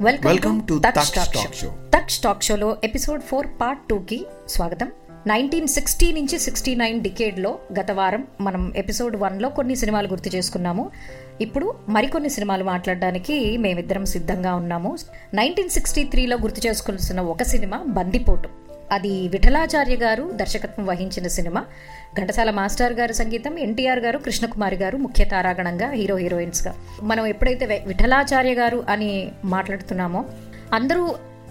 Welcome to Taksh talk talk show. Taksh talk షోలో episode four part two కి స్వాగతం. Nineteen sixty నుంచి sixty nine డికేడ్లో గత వారం మనం ఎపిసోడ్ వన్లో కొన్ని సినిమాలు గుర్తు చేసుకున్నాము. ఇప్పుడు మరికొన్ని సినిమాలు మాట్లాడడానికి మేమిద్దరం సిద్ధంగా ఉన్నాము. నైన్టీన్ సిక్స్టీ త్రీలో గుర్తు చేసుకోవాల్సిన ఒక సినిమా బందిపోటు. అది విఠలాచార్య గారు దర్శకత్వం వహించిన సినిమా. ఘంటసాల మాస్టర్ గారు సంగీతం ఎన్టీఆర్ గారు కృష్ణకుమారి గారు ముఖ్య తారాగణంగా హీరో హీరోయిన్స్గా మనం ఎప్పుడైతే విఠలాచార్య గారు అని మాట్లాడుతున్నామో అందరూ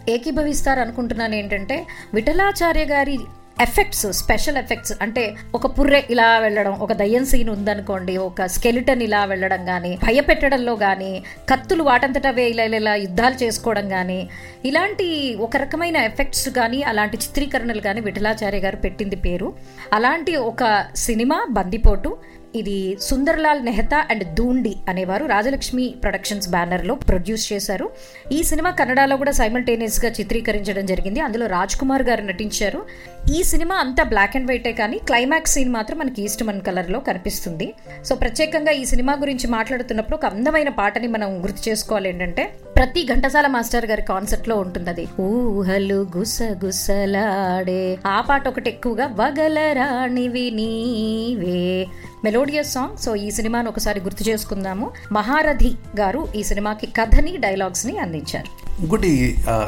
ఏకీభవిస్తారు అనుకుంటున్నాను ఏంటంటే విఠలాచార్య గారి ఎఫెక్ట్స్ స్పెషల్ ఎఫెక్ట్స్ అంటే ఒక పుర్రె ఇలా వెళ్ళడం ఒక దయ్యం సీన్ ఉందనుకోండి ఒక స్కెలిటన్ ఇలా వెళ్ళడం కానీ భయపెట్టడంలో కానీ కత్తులు వాటంతటవే ఇలా ఇలా యుద్ధాలు చేసుకోవడం కానీ ఇలాంటి ఒక రకమైన ఎఫెక్ట్స్ కానీ అలాంటి చిత్రీకరణలు కానీ విఠలాచార్య గారు పెట్టింది పేరు. అలాంటి ఒక సినిమా బందిపోటు ఇది సుందర్లాల్ నెహతా అండ్ దూండి అనేవారు రాజలక్ష్మి ప్రొడక్షన్స్ బ్యానర్లో ప్రొడ్యూస్ చేశారు. ఈ సినిమా కన్నడలో కూడా సైమల్టేనియస్గా చిత్రీకరించడం జరిగింది. అందులో రాజ్ కుమార్ గారు నటించారు. ఈ సినిమా అంతా బ్లాక్ అండ్ వైటే కానీ క్లైమాక్స్ సీన్ మాత్రం మనకి ఈస్ట్ మన్ కలర్లో కనిపిస్తుంది. సో ప్రత్యేకంగా ఈ సినిమా గురించి మాట్లాడుతున్నప్పుడు ఒక అందమైన పాటని మనం గుర్తు చేసుకోవాలి ఏంటంటే ప్రతి ఘంటసాల మాస్టర్ గారి కాన్సెప్ట్లో ఉంటుంది అది. ఊహలు గుసగుసలాడే ఆ పాట ఒకటి ఎక్కువగా వగలరాణివి నీవే మెలోడియస్ సాంగ్. సో ఈ సినిమాను ఒకసారి గుర్తు చేసుకుందాము. మహారథి గారు ఈ సినిమాకి కథని డైలాగ్స్ని అందించారు. ఇంకోటి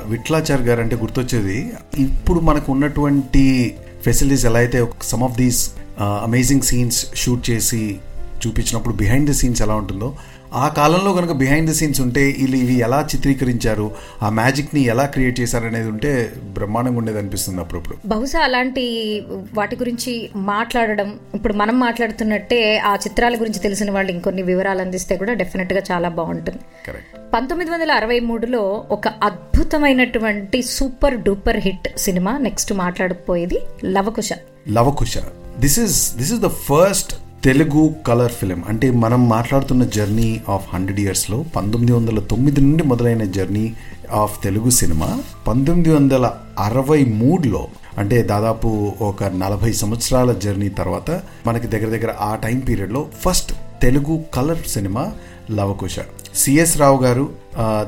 విట్లాచార్ గారు అంటే గుర్తొచ్చేది ఇప్పుడు మనకు ఉన్నటువంటి ఫెసిలిటీస్ ఎలా అయితే some of these amazing scenes shoot చేసి చూపించినప్పుడు బిహైండ్ ద సీన్స్ ఎలా ఉంటుందో ఆ కాలంలో కనుక బిహైండ్ ద సీన్స్ ఉంటే వీళ్ళు ఇవి ఎలా చిత్రీకరించారు ఆ మ్యాజిక్ని ఎలా క్రియేట్ చేశారు అనేది ఉంటే బ్రహ్మాండంగా ఉండేది అనిపిస్తుంది అప్పుడప్పుడు. బహుశా అలాంటి వాటి గురించి మాట్లాడడం ఇప్పుడు మనం మాట్లాడుతున్నట్టే ఆ చిత్రాల గురించి తెలిసిన వాళ్ళు ఇంకొన్ని వివరాలు అందిస్తే కూడా డెఫినెట్గా చాలా బాగుంటుంది. పంతొమ్మిది వందల అరవై మూడులో ఒక అద్భుతమైనటువంటి super duper hit cinema next మాట్లాడకపోయేది Lavakusa. Lavakusa. This is this is the first Telugu colour film. అంటే మనం మాట్లాడుతున్న జర్నీ ఆఫ్ హండ్రెడ్ ఇయర్స్లో పంతొమ్మిది వందల తొమ్మిది నుండి మొదలైన జర్నీ ఆఫ్ తెలుగు సినిమా పంతొమ్మిది వందల అరవై మూడులో అంటే దాదాపు ఒక నలభై సంవత్సరాల జర్నీ తర్వాత మనకి దగ్గర దగ్గర ఆ టైం పీరియడ్లో first Telugu colour cinema Lavakusa. CS Rao garu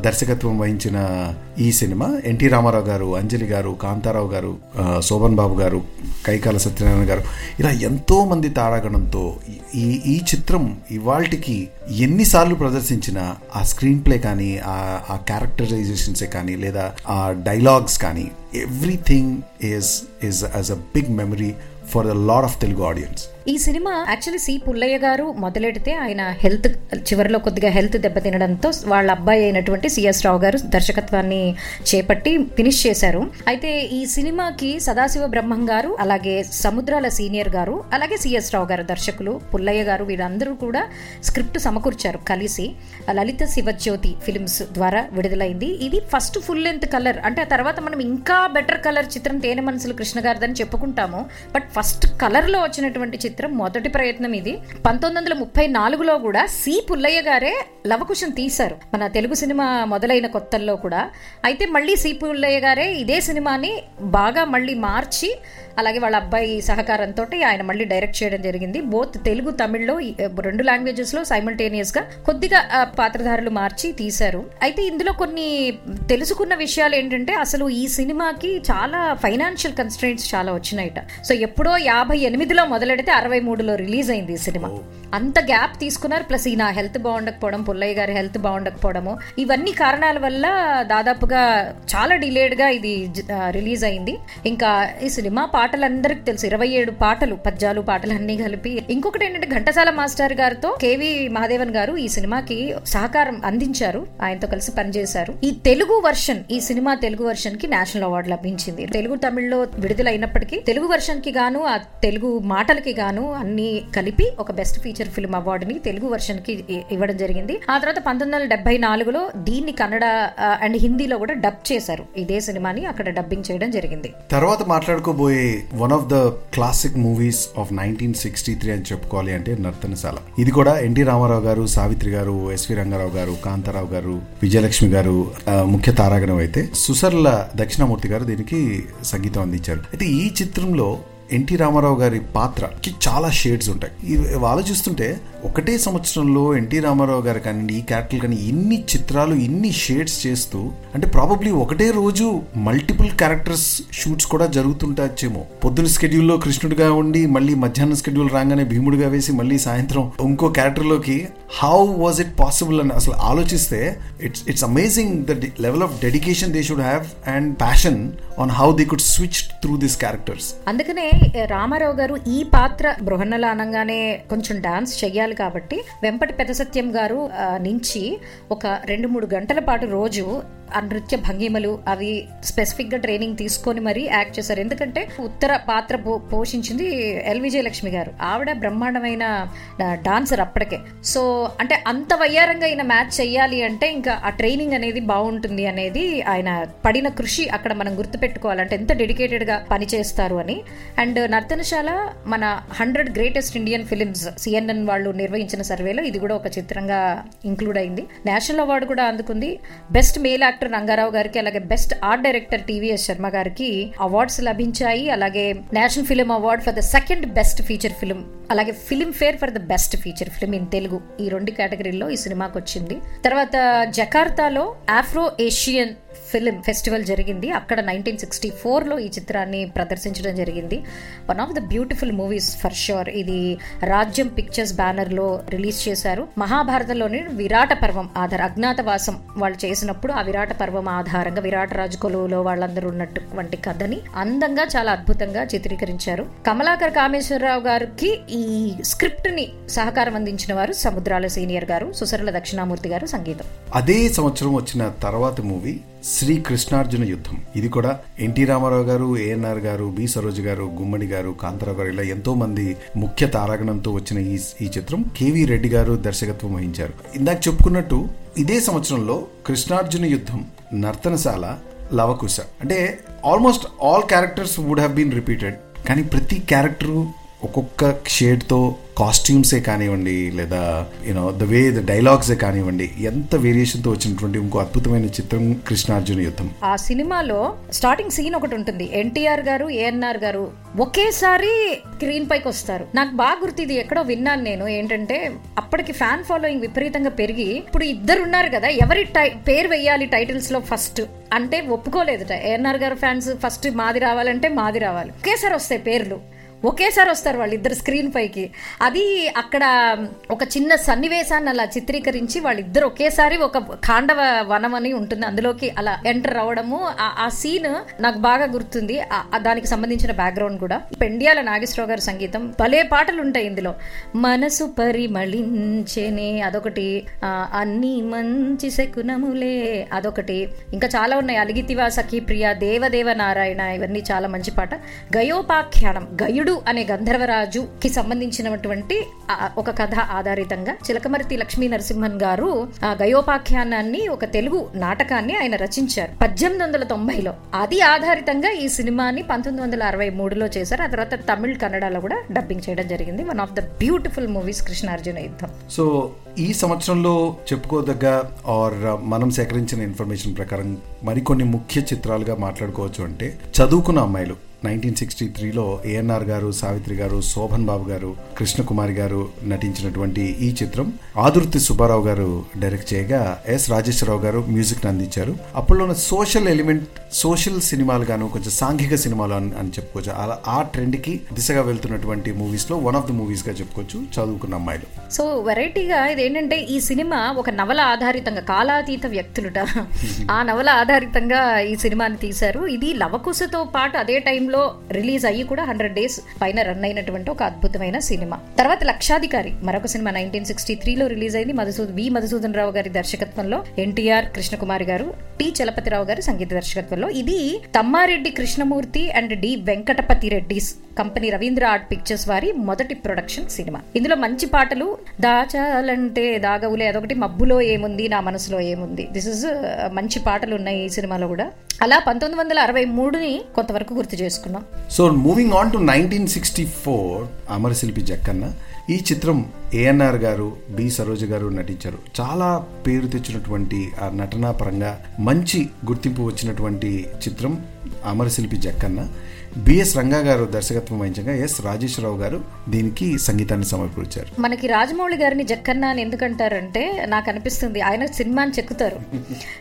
దర్శకత్వం వహించిన ఈ సినిమా ఎన్టీ రామారావు గారు అంజలి గారు కాంతారావు గారు శోభన్ బాబు గారు కైకాల సత్యనారాయణ గారు ఇలా ఎంతో మంది తారాగణంతో ఈ ఈ చిత్రం ఇవాల్టికి ఎన్నిసార్లు ప్రదర్శించినా ఆ స్క్రీన్ ప్లే కానీ ఆ క్యారెక్టరైజేషన్సే కానీ లేదా ఆ డైలాగ్స్ కానీ everything is is as a big memory for the lot of Telugu audience ఈ cinema actually C Pullaiah garu మొదలెడితే ఆయన హెల్త్ చివరిలో కొద్దిగా హెల్త్ దెబ్బతినడంతో వాళ్ళ అబ్బాయి అయినటువంటి సిఎస్ రావు గారు దర్శకత్వాన్ని చేపట్టి ఫినిష్ చేశారు. అయితే ఈ సినిమాకి సదాశివ బ్రహ్మం గారు అలాగే సముద్రాల సీనియర్ గారు అలాగే సిఎస్ రావు గారు దర్శకులు పుల్లయ్య గారు వీరందరూ కూడా స్క్రిప్ట్ సమకూర్చారు కలిసి. లలిత శివజ్యోతి ఫిలిమ్స్ ద్వారా విడుదలైంది. ఇది ఫస్ట్ ఫుల్ లెంత్ కలర్. అంటే ఆ తర్వాత మనం ఇంకా బెటర్ కలర్ చిత్రం తేనె మనసులు కృష్ణ గారిదని చెప్పుకుంటాము. బట్ ఫస్ట్ కలర్లో వచ్చినటువంటి వచ్చినటువంటి చిత్రం మొదటి ప్రయత్నం ఇది. పంతొమ్మిది వందల ముప్పై నాలుగులో కూడా సి. పుల్లయ్య గారే లవకుశం తీశారు. మన తెలుగు సినిమా మొదలైన కొత్తల్లో కూడా. అయితే మళ్ళీ సి. పుల్లయ్య గారే ఇదే సినిమాని బాగా మళ్ళీ మార్చి అలాగే వాళ్ళ అబ్బాయి సహకారంతో ఆయన మళ్ళీ డైరెక్ట్ చేయడం జరిగింది. బోత్ తెలుగు తమిళ్ళో ఈ, రెండు లాంగ్వేజెస్లో సైమల్టేనియస్గా కొద్దిగా పాత్రధారులు మార్చి తీశారు. అయితే ఇందులో కొన్ని తెలుసుకున్న విషయాలు ఏంటంటే అసలు ఈ సినిమాకి చాలా ఫైనాన్షియల్ కన్స్ట్రెంట్స్ చాలా వచ్చినాయట. సో ఎప్పుడో యాభై ఎనిమిదిలో మొదలెడితే అరవై మూడులో రిలీజ్ అయింది ఈ సినిమా. అంత గ్యాప్ తీసుకున్నారు. ప్లస్ ఈయన హెల్త్ బాగుండకపోవడం పుల్లయ్య గారి హెల్త్ బాగుండకపోవడము ఇవన్నీ కారణాల వల్ల దాదాపుగా చాలా డిలేడ్గా ఇది రిలీజ్ అయింది. ఇంకా ఈ సినిమా పాటలందరికి తెలుసు. ఇరవై ఏడు పాటలు పద్యాలు పాటలు అన్ని కలిపి. ఇంకొకటి ఏంటంటే ఘంటసాల మాస్టర్ గారితో కేవి మహాదేవన్ గారు ఈ సినిమాకి సహకారం అందించారు. ఆయనతో కలిసి పనిచేశారు. ఈ తెలుగు వర్షన్ ఈ సినిమా తెలుగు వర్షన్కి నేషనల్ అవార్డు లభించింది. తెలుగు తమిళ్ళో విడుదలైనప్పటికీ తెలుగు వర్షన్కి గాను ఆ తెలుగు మాటలకి గాను అన్ని కలిపి ఒక బెస్ట్ ఫీచర్ ఫిల్మ్ అవార్డుని తెలుగు వర్షన్కి ఇవ్వడం జరిగింది. ఆ తర్వాత పంతొమ్మిది వందల డెబ్బై నాలుగులో దీన్ని కన్నడ అండ్ హిందీలో కూడా డబ్ చేశారు. ఇదే సినిమాని అక్కడ డబ్బింగ్ చేయడం జరిగింది. తర్వాత మాట్లాడుకోబోయే one of the classic movies of nineteen sixty three అని చెప్పుకోవాలి అంటే నర్తనశాల. ఇది కూడా ఎన్టీ రామారావు గారు సావిత్రి గారు ఎస్వి రంగారావు గారు కాంతారావు గారు విజయలక్ష్మి గారు ముఖ్య తారాగణం అయితే సుసర్ల దక్షిణామూర్తి గారు దీనికి సంగీతం అందించారు. అయితే ఈ చిత్రంలో ఎన్టీ రామారావు గారి పాత్రకి చాలా షేడ్స్ ఉంటాయి. ఇవి ఆలోచిస్తుంటే ఒకటే సంవత్సరంలో ఎన్టీ రామారావు గారు కానివ్వండి ఈ క్యారెక్టర్ కానీ ఇన్ని చిత్రాలు ఇన్ని షేడ్స్ చేస్తూ అంటే ప్రాబబ్లీ ఒకటే రోజు మల్టిపుల్ క్యారెక్టర్స్ షూట్స్ కూడా జరుగుతుంటాయేమో. పొద్దున స్కెడ్యూల్లో కృష్ణుడిగా ఉండి మళ్ళీ మధ్యాహ్నం స్కెడ్యూల్ రాగానే భీముడిగా వేసి మళ్ళీ సాయంత్రం ఇంకో క్యారెక్టర్లోకి హౌ వాజ్ ఇట్ పాసిబుల్ అని అసలు ఆలోచిస్తే it's it's amazing the level of dedication they should have and passion on how they could switch through this characters అందుకనే రామారావు గారు ఈ పాత్ర బృహన్నల అనగానే కొంచెం డాన్స్ చెయ్యాలి కాబట్టి వెంపటి పెద్ద సత్యం గారు నుంచి ఒక రెండు మూడు గంటల పాటు రోజు ఆ నృత్య భంగిమలు అవి స్పెసిఫిక్గా ట్రైనింగ్ తీసుకొని మరీ యాక్ట్ చేశారు. ఎందుకంటే ఉత్తర పాత్ర పో- పోషించింది ఎల్ విజయలక్ష్మి గారు. ఆవిడ బ్రహ్మాండమైన డాన్సర్ అప్పటికే. సో అంటే అంత వయ్యారంగా ఈయన మ్యాచ్ చేయాలి అంటే ఇంకా ఆ ట్రైనింగ్ అనేది బాగుంటుంది అనేది ఆయన పడిన కృషి అక్కడ మనం గుర్తుపెట్టుకోవాలంటే ఎంత డెడికేటెడ్గా పనిచేస్తారు అని. అండ్ నర్తనశాల మన hundred greatest Indian films CNN వాళ్ళు నిర్వహించిన సర్వేలో ఇది కూడా ఒక చిత్రంగా ఇంక్లూడ్ అయింది. నేషనల్ అవార్డు కూడా అందుకుంది. బెస్ట్ మేల్ యాక్టర్ రంగారావు గారికి అలాగే best art director TVS Sharma గారికి అవార్డ్స్ లభించాయి. అలాగే national film award for the second best feature film అలాగే Filmfare for the best feature film in Telugu ఈ రెండు కేటగిరీల్లో ఈ సినిమాకి వచ్చింది తర్వాత జకార్తాలో ఆఫ్రో ఏషియన్ ఫిలిం ఫెస్టివల్ జరిగింది. అక్కడ నైన్టీన్ సిక్స్టీ ఫోర్లో ఈ చిత్రాన్ని ప్రదర్శించడం జరిగింది. One of the beautiful movies for sure ఇది రాజ్యం పిక్చర్స్ బ్యానర్లో రిలీజ్ చేశారు. మహాభారతంలోని విరాట పర్వం ఆధార అజ్ఞాతవాసం వాళ్ళు చేసినప్పుడు ఆ విరాట పర్వం ఆధారంగా విరాట రాజు కొలువులో వాళ్ళందరూ ఉన్నటువంటి కథని అందంగా చాలా అద్భుతంగా చిత్రీకరించారు. కమలాకర్ కామేశ్వరరావు గారికి ఈ స్క్రిప్ట్ని సహకారం అందించిన వారు సముద్రాల సీనియర్ గారు సుసరల దక్షిణామూర్తి గారు సంగీతం. అదే సంవత్సరం వచ్చిన తర్వాత మూవీ శ్రీ కృష్ణార్జున యుద్ధం. ఇది కూడా ఎన్టీ రామారావు గారు ఏఎన్ఆర్ గారు బి సరోజ్ గారు గుమ్మడి గారు కాంతారావు గారు ఇలా ఎంతో మంది ముఖ్య తారాగణంతో వచ్చిన ఈ ఈ చిత్రం కేవీ రెడ్డి గారు దర్శకత్వం వహించారు. ఇందాక చెప్పుకున్నట్టు ఇదే సంవత్సరంలో కృష్ణార్జున యుద్ధం నర్తనశాల లవకుశ. అంటే almost all characters would have been repeated. కానీ ప్రతి క్యారెక్టరు ఒక్కొక్క షేడ్తో కాస్ట్యూమ్సే కానివ్వండి లేదా యూనో ద వే ద డైలాగ్సే కానివ్వండి ఎంత వేరియేషన్తో వచ్చినటువంటి ఇంకో అద్భుతమైన చిత్రం కృష్ణార్జున యుద్ధం. ఆ సినిమాలో స్టార్టింగ్ సీన్ ఒకటి ఉంటుంది. ఎన్టీఆర్ గారు ఏఎన్ఆర్ గారు ఒకేసారి స్క్రీన్ పైకి వస్తారు. నాకు బాగా గుర్తిది ఎక్కడో విన్నాను నేను. ఏంటంటే అప్పటికి ఫ్యాన్ ఫాలోయింగ్ విపరీతంగా పెరిగి ఇప్పుడు ఇద్దరు ఉన్నారు కదా ఎవరి టై- పేరు వెయ్యాలి టైటిల్స్లో ఫస్ట్ అంటే ఒప్పుకోలేదుట ఏఎన్ఆర్ గారు ఫ్యాన్స్ ఫస్ట్ మాది రావాలంటే మాది రావాలి. ఒకేసారి వస్తాయి పేర్లు. ఒకేసారి వస్తారు వాళ్ళిద్దరు స్క్రీన్ పైకి. అది అక్కడ ఒక చిన్న సన్నివేశాన్ని అలా చిత్రీకరించి వాళ్ళిద్దరు ఒకేసారి ఒక ఖాండవ వనం అని ఉంటుంది. అందులోకి అలా ఎంటర్ అవ్వడము ఆ- ఆ సీన్ నాకు బాగా గుర్తుంది. దానికి సంబంధించిన బ్యాక్గ్రౌండ్ కూడా. పెండియాల నాగేశ్వరరావు గారి సంగీతం భలే పాటలు ఉంటాయి ఇందులో. మనసు పరిమళించేనే అదొకటి. అన్ని మంచి శకునములే అదొకటి. ఇంకా చాలా ఉన్నాయి. అలిగితివా సఖీ ప్రియ దేవదేవ నారాయణ ఇవన్నీ చాలా మంచి పాట. గయోపాఖ్యానం గయుడు అనే గంధర్వరాజుకి సంబంధించినటువంటి ఒక కథ ఆధారితంగా చిలకమర్తి లక్ష్మీ నరసింహన్ గారు ఆ గయోపాఖ్యానాన్ని ఒక తెలుగు నాటకాన్ని ఆయన రచించారు పద్దెనిమిది వందల తొంభైలో. అది ఆధారితంగా ఈ సినిమాని పంతొమ్మిది వందల అరవై మూడులో చేశారు. ఆ తర్వాత తమిళ్ కన్నడలో కూడా డబ్బింగ్ చేయడం జరిగింది. One of the beautiful movies Krishnarjuna Yuddham. So ఈ సంవత్సరంలో చెప్పుకోదగ్గ ఆర్ మనం సేకరించిన ఇన్ఫర్మేషన్ ప్రకారం మరికొన్ని ముఖ్య చిత్రాలుగా మాట్లాడుకోవచ్చు అంటే చదువుకున్న అమ్మాయిలు. నైన్టీన్ సిక్స్టీ త్రీలో ఏఎన్ఆర్ గారు సావిత్రి గారు శోభన్ బాబు గారు కృష్ణకుమారి గారు నటించినటువంటి ఈ చిత్రం ఆదుర్తి సుబ్బారావు గారు డైరెక్ట్ చేయగా ఎస్ రాజేశ్వరరావు గారు మ్యూజిక్ అందించారు. అప్పట్లో ఉన్న సోషల్ ఎలిమెంట్ సోషల్ సినిమాలు గాను కొంచెం సాంఘిక సినిమాలు అని అని చెప్పుకోవచ్చు. అలా ఆ ట్రెండ్కి దిశగా వెళ్తున్నటువంటి మూవీస్లో వన్ ఆఫ్ ది మూవీస్గా చెప్పుకోవచ్చు చదువుకున్న అమ్మాయిలు. సో వెరైటీగా ఇదేంటంటే ఈ సినిమా ఒక నవల ఆధారితంగా కాలాతీత వ్యక్తులుట ఆ నవల ఆధారితంగా ఈ సినిమాని తీశారు. ఇది లవకుశతో పాటు అదే టైంలో రిలీజ్ అయ్యి కూడా హండ్రెడ్ డేస్ పైన రన్ అయినటువంటి ఒక అద్భుతమైన సినిమా. తర్వాత లక్షాధికారి మరొక సినిమా నైన్టీన్ సిక్స్టీ త్రీలో రిలీజ్ అయింది మధుసూద్ వి మధుసూదన్ రావు గారి దర్శకత్వంలో. ఎన్టీఆర్ కృష్ణకుమారి గారు టి చలపతిరావు గారి సంగీత దర్శకత్వంలో. ఇది Tammareddy Krishnamurthy and D Venkatapathi Reddy's company Ravindra Art Pictures వారి మొదటి ప్రొడక్షన్ సినిమా. ఇందులో మంచి పాటలు దాచాలంటే దాగవులే అదొకటి మబ్బులో ఏముంది నా మనసులో ఏముంది. దిస్ ఇస్ మంచి పాటలు ఉన్నాయి ఈ సినిమాలో కూడా. అలా పంతొమ్మిది వందల అరవై మూడుని కొంతవరకు గుర్తు చేసుకున్నాం. So moving on to nineteen sixty four Amarashilpi Jakkanna ఈ చిత్రం ఏఎన్ఆర్ గారు బి సరోజ గారు నటించారు. చాలా పేరు తెచ్చినటువంటి ఆ నటనా పరంగా మంచి గుర్తింపు వచ్చినటువంటి చిత్రం అమరశిల్పి జక్కన్న. బిఎస్ రంగా గారు దర్శకత్వం వహించగా ఎస్ రాజేశ్వరరావు గారు దీనికి సంగీతాన్ని సమర్పించారు. మనకి రాజమౌళి గారిని జక్కన్న అని ఎందుకంటారంటే నాకు అనిపిస్తుంది ఆయన సినిమాని చెక్కుతారు.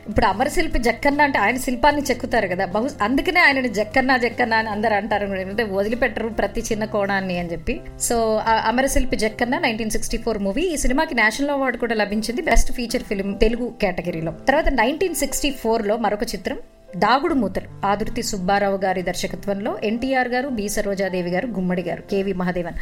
ఇప్పుడు అమరశిల్పి జక్కన్న అంటే ఆయన శిల్పాన్ని చెక్కుతారు కదా. బహు అందుకనే ఆయనని జక్కన్న జక్కన్న అని అందరు అంటారు. ఎందుకంటే వదిలిపెట్టరు ప్రతి చిన్న కోణాన్ని అని చెప్పి. సో ఆ Amarashilpi Jakkanna nineteen sixty four movie ఈ సినిమాకి నేషనల్ అవార్డు కూడా లభించింది. బెస్ట్ ఫీచర్ ఫిల్మ్ తెలుగు కేటగిరీలో. తర్వాత నైన్టీన్ సిక్స్టీ ఫోర్లో మరొక చిత్రం దాగుడు మూతలు. ఆదుర్తి సుబ్బారావు గారి దర్శకత్వంలో ఎన్టీఆర్ గారు బి సరోజాదేవి గారు గుమ్మడి గారు కేవి మహాదేవన్.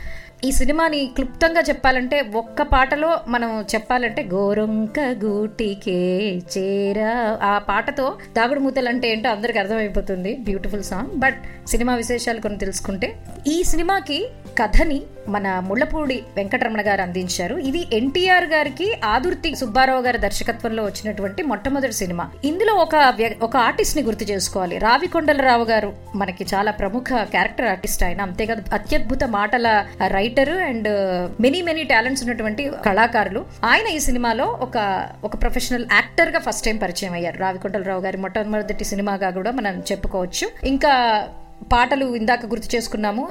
ఈ సినిమాని క్లుప్తంగా చెప్పాలంటే ఒక్క పాటలో మనం చెప్పాలంటే గోరొంక గూటికే చేరా. ఆ పాటతో దాగుడు మూతలు అంటే ఏంటో అందరికి అర్థమైపోతుంది. బ్యూటిఫుల్ సాంగ్ బట్ సినిమా విశేషాలు కొన్ని తెలుసుకుంటే ఈ సినిమాకి కథని మన ముళ్ళపూడి వెంకటరమణ గారు అందించారు. ఇది ఎన్టీఆర్ గారికి ఆదుర్తి సుబ్బారావు గారి దర్శకత్వంలో వచ్చినటువంటి మొట్టమొదటి సినిమా. ఇందులో ఒక వ్య- ఒక ఆర్టిస్ట్ని గుర్తు చేసుకోవాలి. రావికొండలరావు గారు మనకి చాలా ప్రముఖ క్యారెక్టర్ ఆర్టిస్ట్ ఆయన. అంతేకాదు అత్యద్భుత మాటల writer and many many talents ఉన్నటువంటి కళాకారులు. ఆయన ఈ సినిమాలో ఒక ఒక ప్రొఫెషనల్ యాక్టర్గా ఫస్ట్ టైం పరిచయం అయ్యారు. రావికొండలరావు గారి మొట్టమొదటి సినిమాగా కూడా మనం చెప్పుకోవచ్చు. ఇంకా పాటలు ఇందాక గుర్తు చేసుకున్నాము.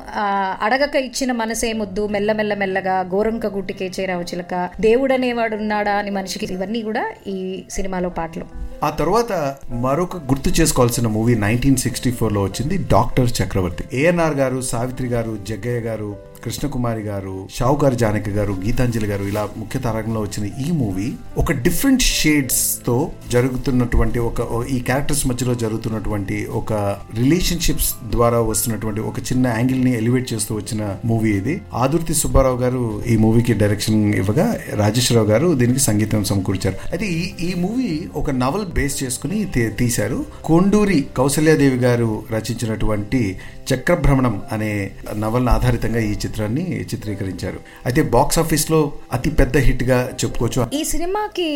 అడగక ఇచ్చిన మనసేముద్దు మెల్లమెల్ల మెల్లగా గోరంక గుట్టికే చేరావు చిలక దేవుడనేవాడు ఉన్నాడా అని మనిషికి ఇవన్నీ కూడా ఈ సినిమాలో పాటలు. ఆ తర్వాత మరొక గుర్తు చేసుకోవాల్సిన మూవీ నైన్టీన్ సిక్స్టీ ఫోర్లో వచ్చింది డాక్టర్ చక్రవర్తి. ఏఎన్ఆర్ గారు సావిత్రి గారు జగ్గయ్య గారు కృష్ణకుమారి గారు షావుకారు జానకి గారు గీతాంజలి గారు ఇలా ముఖ్య తారకంలో వచ్చిన ఈ మూవీ ఒక డిఫరెంట్ షేడ్స్తో జరుగుతున్నటువంటి ఒక ఈ క్యారెక్టర్స్ మధ్యలో జరుగుతున్నటువంటి ఒక రిలేషన్షిప్స్ ద్వారా వస్తున్నటువంటి ఒక చిన్న యాంగిల్ని ఎలివేట్ చేస్తూ వచ్చిన మూవీ ఇది. ఆదుర్తి సుబ్బారావు గారు ఈ మూవీకి డైరెక్షన్ ఇవ్వగా రాజేశ్వరరావు గారు దీనికి సంగీతం సమకూర్చారు. అయితే ఈ ఈ మూవీ ఒక నవల్ బేస్ చేసుకుని తీ- తీశారు. కొండూరి కౌసల్యాదేవి గారు రచించినటువంటి చక్రభ్రమణం అనే నవల్ని ఆధారితంగా ఈ చిత్రాన్ని చిత్రీకరించారు. అయితే బాక్స్ ఆఫీస్లో అతి పెద్ద హిట్గా చెప్పుకోవచ్చు. ఈ సినిమాకి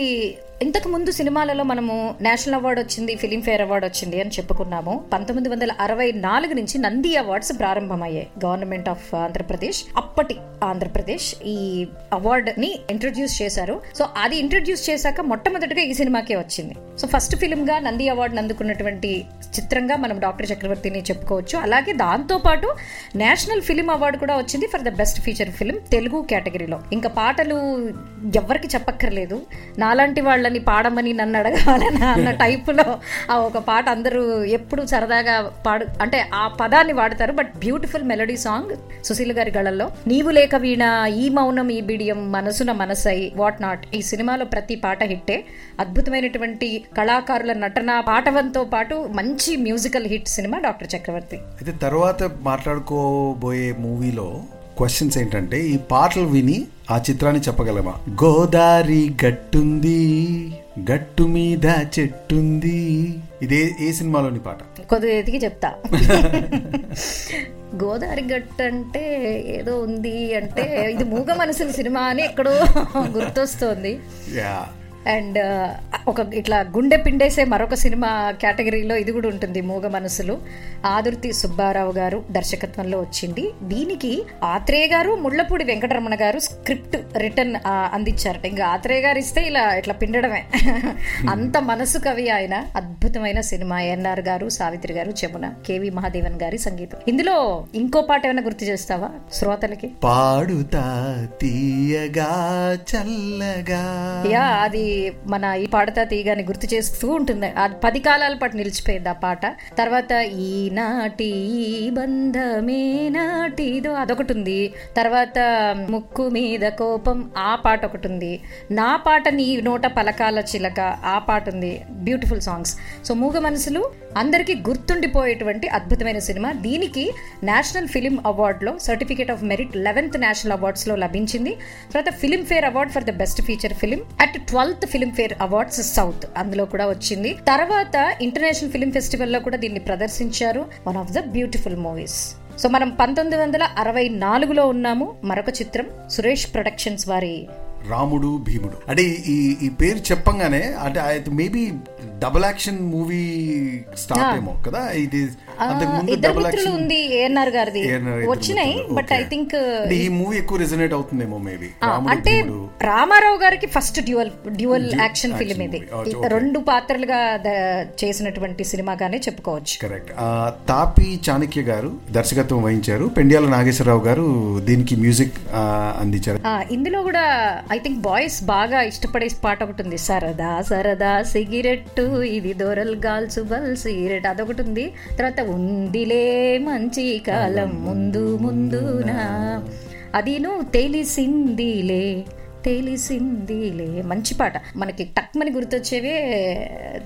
ఇంతకు ముందు సినిమాలలో మనము నేషనల్ అవార్డు వచ్చింది ఫిలింఫేర్ అవార్డు వచ్చింది అని చెప్పుకున్నాము. పంతొమ్మిది వందల అరవై నాలుగు నుంచి నంది అవార్డ్స్ ప్రారంభమయ్యాయి. గవర్నమెంట్ ఆఫ్ ఆంధ్రప్రదేశ్ అప్పటి ఆంధ్రప్రదేశ్ ఈ అవార్డ్ని ఇంట్రడ్యూస్ చేశారు. సో అది ఇంట్రడ్యూస్ చేశాక మొట్టమొదటిగా ఈ సినిమాకే వచ్చింది. సో ఫస్ట్ ఫిలిం గా నంది అవార్డు అందుకున్నటువంటి చిత్రంగా మనం డాక్టర్ చక్రవర్తిని చెప్పుకోవచ్చు. అలాగే దాంతో పాటు నేషనల్ ఫిలిం అవార్డు కూడా వచ్చింది for the best feature film Telugu కేటగిరీలో. ఇంకా పాటలు ఎవరికి చెప్పక్కర్లేదు. నాలాంటి వాళ్ళ వాళ్ళని పాడమని నన్ను అడగాలని అన్న టైపులో ఆ ఒక పాట అందరూ ఎప్పుడు సరదాగా పాడు అంటే ఆ పదాన్ని వాడతారు. But beautiful melody song Susheel గారి గళల్లో. నీవు లేక వీణ ఈ మౌనం ఈ బిడియం మనసున మనసై వాట్ నాట్? ఈ సినిమాలో ప్రతి పాట హిట్టే. అద్భుతమైనటువంటి కళాకారుల నటన పాటవంతో పాటు మంచి musical hit cinema doctor Chakravarthi. అయితే తర్వాత మాట్లాడుకోబోయే మూవీలో క్వశ్చన్స్ ఏంటంటే ఈ పాటలు విని ఆ చిత్రాన్ని చెప్పగలమా? గోదారి గట్టుంది గట్టు మీద చెట్టుంది. ఇదే ఏ సినిమాలోని పాట? కొద్దిగా చెప్తా. గోదావరి గట్టు అంటే ఏదో ఉంది అంటే ఇది మూగ మనసుల సినిమా అని ఎక్కడో గుర్తొస్తోంది. అండ్ ఒక ఇట్లా గుండె పిండేసే మరొక సినిమా కేటగిరీలో ఇది కూడా ఉంటుంది మూగ మనసులు. ఆదుర్తి సుబ్బారావు గారు దర్శకత్వంలో వచ్చింది. దీనికి ఆత్రేయ గారు ముళ్ళపూడి వెంకటరమణ గారు స్క్రిప్ట్ రిటర్న్ అందించారట. ఇంకా ఆత్రేయ గారు ఇస్తే ఇలా ఇట్లా పిండడమే. అంత మనసు కవి ఆయన. అద్భుతమైన సినిమా. ఎన్ఆర్ గారు సావిత్రి గారు చెమున కేవి మహాదేవన్ గారి సంగీతం. ఇందులో ఇంకో పాట ఏమైనా గుర్తు చేస్తావా శ్రోతలకి? పాడుతా తీయగా చల్లగా. యా అది మన ఈ పాడతా తీగని గుర్తు చేస్తూ ఉంటుంది. పది కాలాల పాటు నిలిచిపోయింది ఆ పాట. తర్వాత ఈనాటి బంధమే నాటిదో అదొకటి ఉంది. తర్వాత ముక్కు మీద కోపం ఆ పాట ఒకటి ఉంది. నా పాట నీ నోట పలకాల చిలక ఆ పాట ఉంది. బ్యూటిఫుల్ సాంగ్స్ సో మూగ మనసులు అందరికీ గుర్తుండిపోయేటువంటి అద్భుతమైన సినిమా. దీనికి national film అవార్డులో certificate of merit eleventh national అవార్డ్స్లో లభించింది. తర్వాత Filmfare award for the best feature film at twelfth Filmfare awards awards south అందులో కూడా వచ్చింది. తర్వాత ఇంటర్నేషనల్ ఫిలిం ఫెస్టివల్లో కూడా దీన్ని ప్రదర్శించారు. One of the beautiful movies so మనం పంతొమ్మిది వందల అరవై నాలుగులో ఉన్నాము. మరొక చిత్రం సురేష్ ప్రొడక్షన్స్ వారి రాముడు భీముడు. అంటే ఈ ఈ పేరు చెప్పంగానే అంటే maybe double action movie start ఏమో కదా? ఇది ఇద్దరు మిత్రులు ఉంది ఏఎన్ఆర్ గారిది. వచ్చినాయి. But I. థింక్ ఈ మూవీ ఎక్కువ రెజనేట్ అవుతుందేమో మేబీ అంటే రామారావు గారికి first dual dual action action film ఇది. రెండు పాత్రలుగా చేసినటువంటి సినిమాగానే చెప్పుకోవచ్చు. కరెక్ట్ తాపి చాణక్య గారు దర్శకత్వం వహించారు. పెండ్యాల నాగేశ్వరరావు గారు దీనికి మ్యూజిక్ అందించారు. ఇందులో కూడా ఐ థింక్ బాయ్స్ బాగా ఇష్టపడే పాట ఒకటి ఉంది. సరదా సరదా సిగరెట్ ఇది దొరల్ గాల్స్ బల్ సిగరెట్ అదొకటి ఉంది. తర్వాత ఉందిలే మంచి కాలం ముందు ముందునా అదిను తెలిసిందిలే తెలిసిందిలే. మంచి పాట. మనకి టక్మని గుర్తొచ్చేవే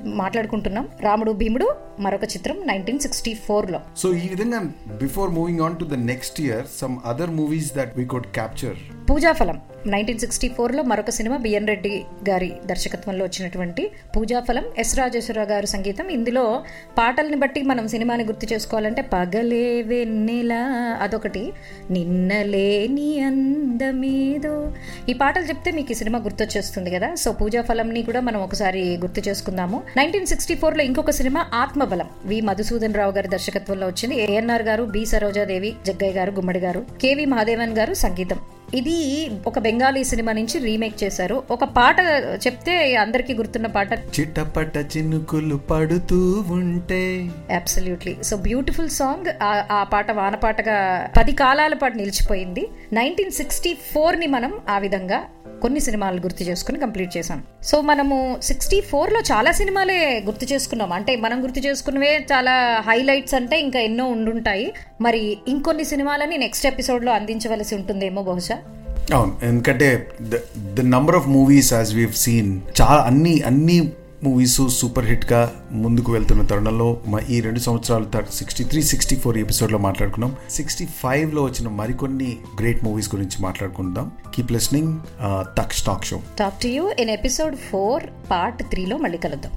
మాట్లాడుకుంటున్నాం. రాముడు భీముడు మరొక చిత్రం నైన్టీన్ సిక్స్టీ ఫోర్లో. సో ఈ విధంగా before moving on to the next year some other movies that we could capture Poojaphalam. Nineteen sixty ఫోర్లో మరొక సినిమా బిఎన్ రెడ్డి గారి దర్శకత్వంలో వచ్చినటువంటి పూజాఫలం. ఎస్ రాజేశ్వరరావు గారు సంగీతం. ఇందులో పాటల్ని బట్టి మనం సినిమాని గుర్తు చేసుకోవాలంటే పగలే వెన్నెల అదొకటి. నిన్నలేని అందమేదో. ఈ పాటలు చెప్తే మీకు ఈ సినిమా గుర్తొచ్చేస్తుంది కదా? సో పూజాఫలంని కూడా మనం ఒకసారి గుర్తు చేసుకుందాము. నైన్టీన్ సిక్స్టీ ఫోర్లో ఇంకొక సినిమా ఆత్మబలం. వి. మధుసూదన్ రావు గారి దర్శకత్వంలో వచ్చింది. ఏఎన్ఆర్ గారు బి. సరోజాదేవి జగ్గయ్య గారు గుమ్మడి గారు కేవి మహాదేవన్ గారు సంగీతం. ఇది ఒక బెంగాలీ సినిమా నుంచి రీమేక్ చేశారు. ఒక పాట చెప్తే అందరికీ గుర్తున్న పాట. చిట్టపట్ట చినుకులు పడుతూ ఉంటే. అబ్సల్యూట్లీ సో బ్యూటిఫుల్ సాంగ్ ఆ పాట వానపాటగా పది కాలాల పాటు నిలిచిపోయింది. నైన్టీన్ సిక్స్టీ ని మనం ఆ విధంగా కొన్ని సినిమాలు గుర్తు చేసుకుని కంప్లీట్ చేసాం సో మనము సిక్స్టీ లో చాలా సినిమాలే గుర్తు చేసుకున్నాం. అంటే మనం గుర్తు చేసుకున్నవే చాలా హైలైట్స్ అంటే ఇంకా ఎన్నో ఉండుంటాయి. మరి ఇంకొన్ని సినిమాలని నెక్స్ట్ ఎపిసోడ్లో అందించవలసి ఉంటుందేమో బహుశా? అవును ఎందుకంటే the number of movies as we've seen చాలా అన్ని అన్ని మూవీస్ సూపర్ హిట్గా ముందుకు వెళ్తున్న తరుణంలో మా ఈ రెండు సంవత్సరాలు సిక్స్టీ త్రీ సిక్స్టీ ఫోర్ ఎపిసోడ్లో మాట్లాడుకున్నాం. సిక్స్టీ ఫైవ్లో వచ్చిన మరికొన్ని గ్రేట్ మూవీస్ గురించి మాట్లాడుకుందాం. కీప్ లిస్నింగ్ తక్ stock show talk to you in episode four part త్రీలో మళ్ళీ కలుద్దాం.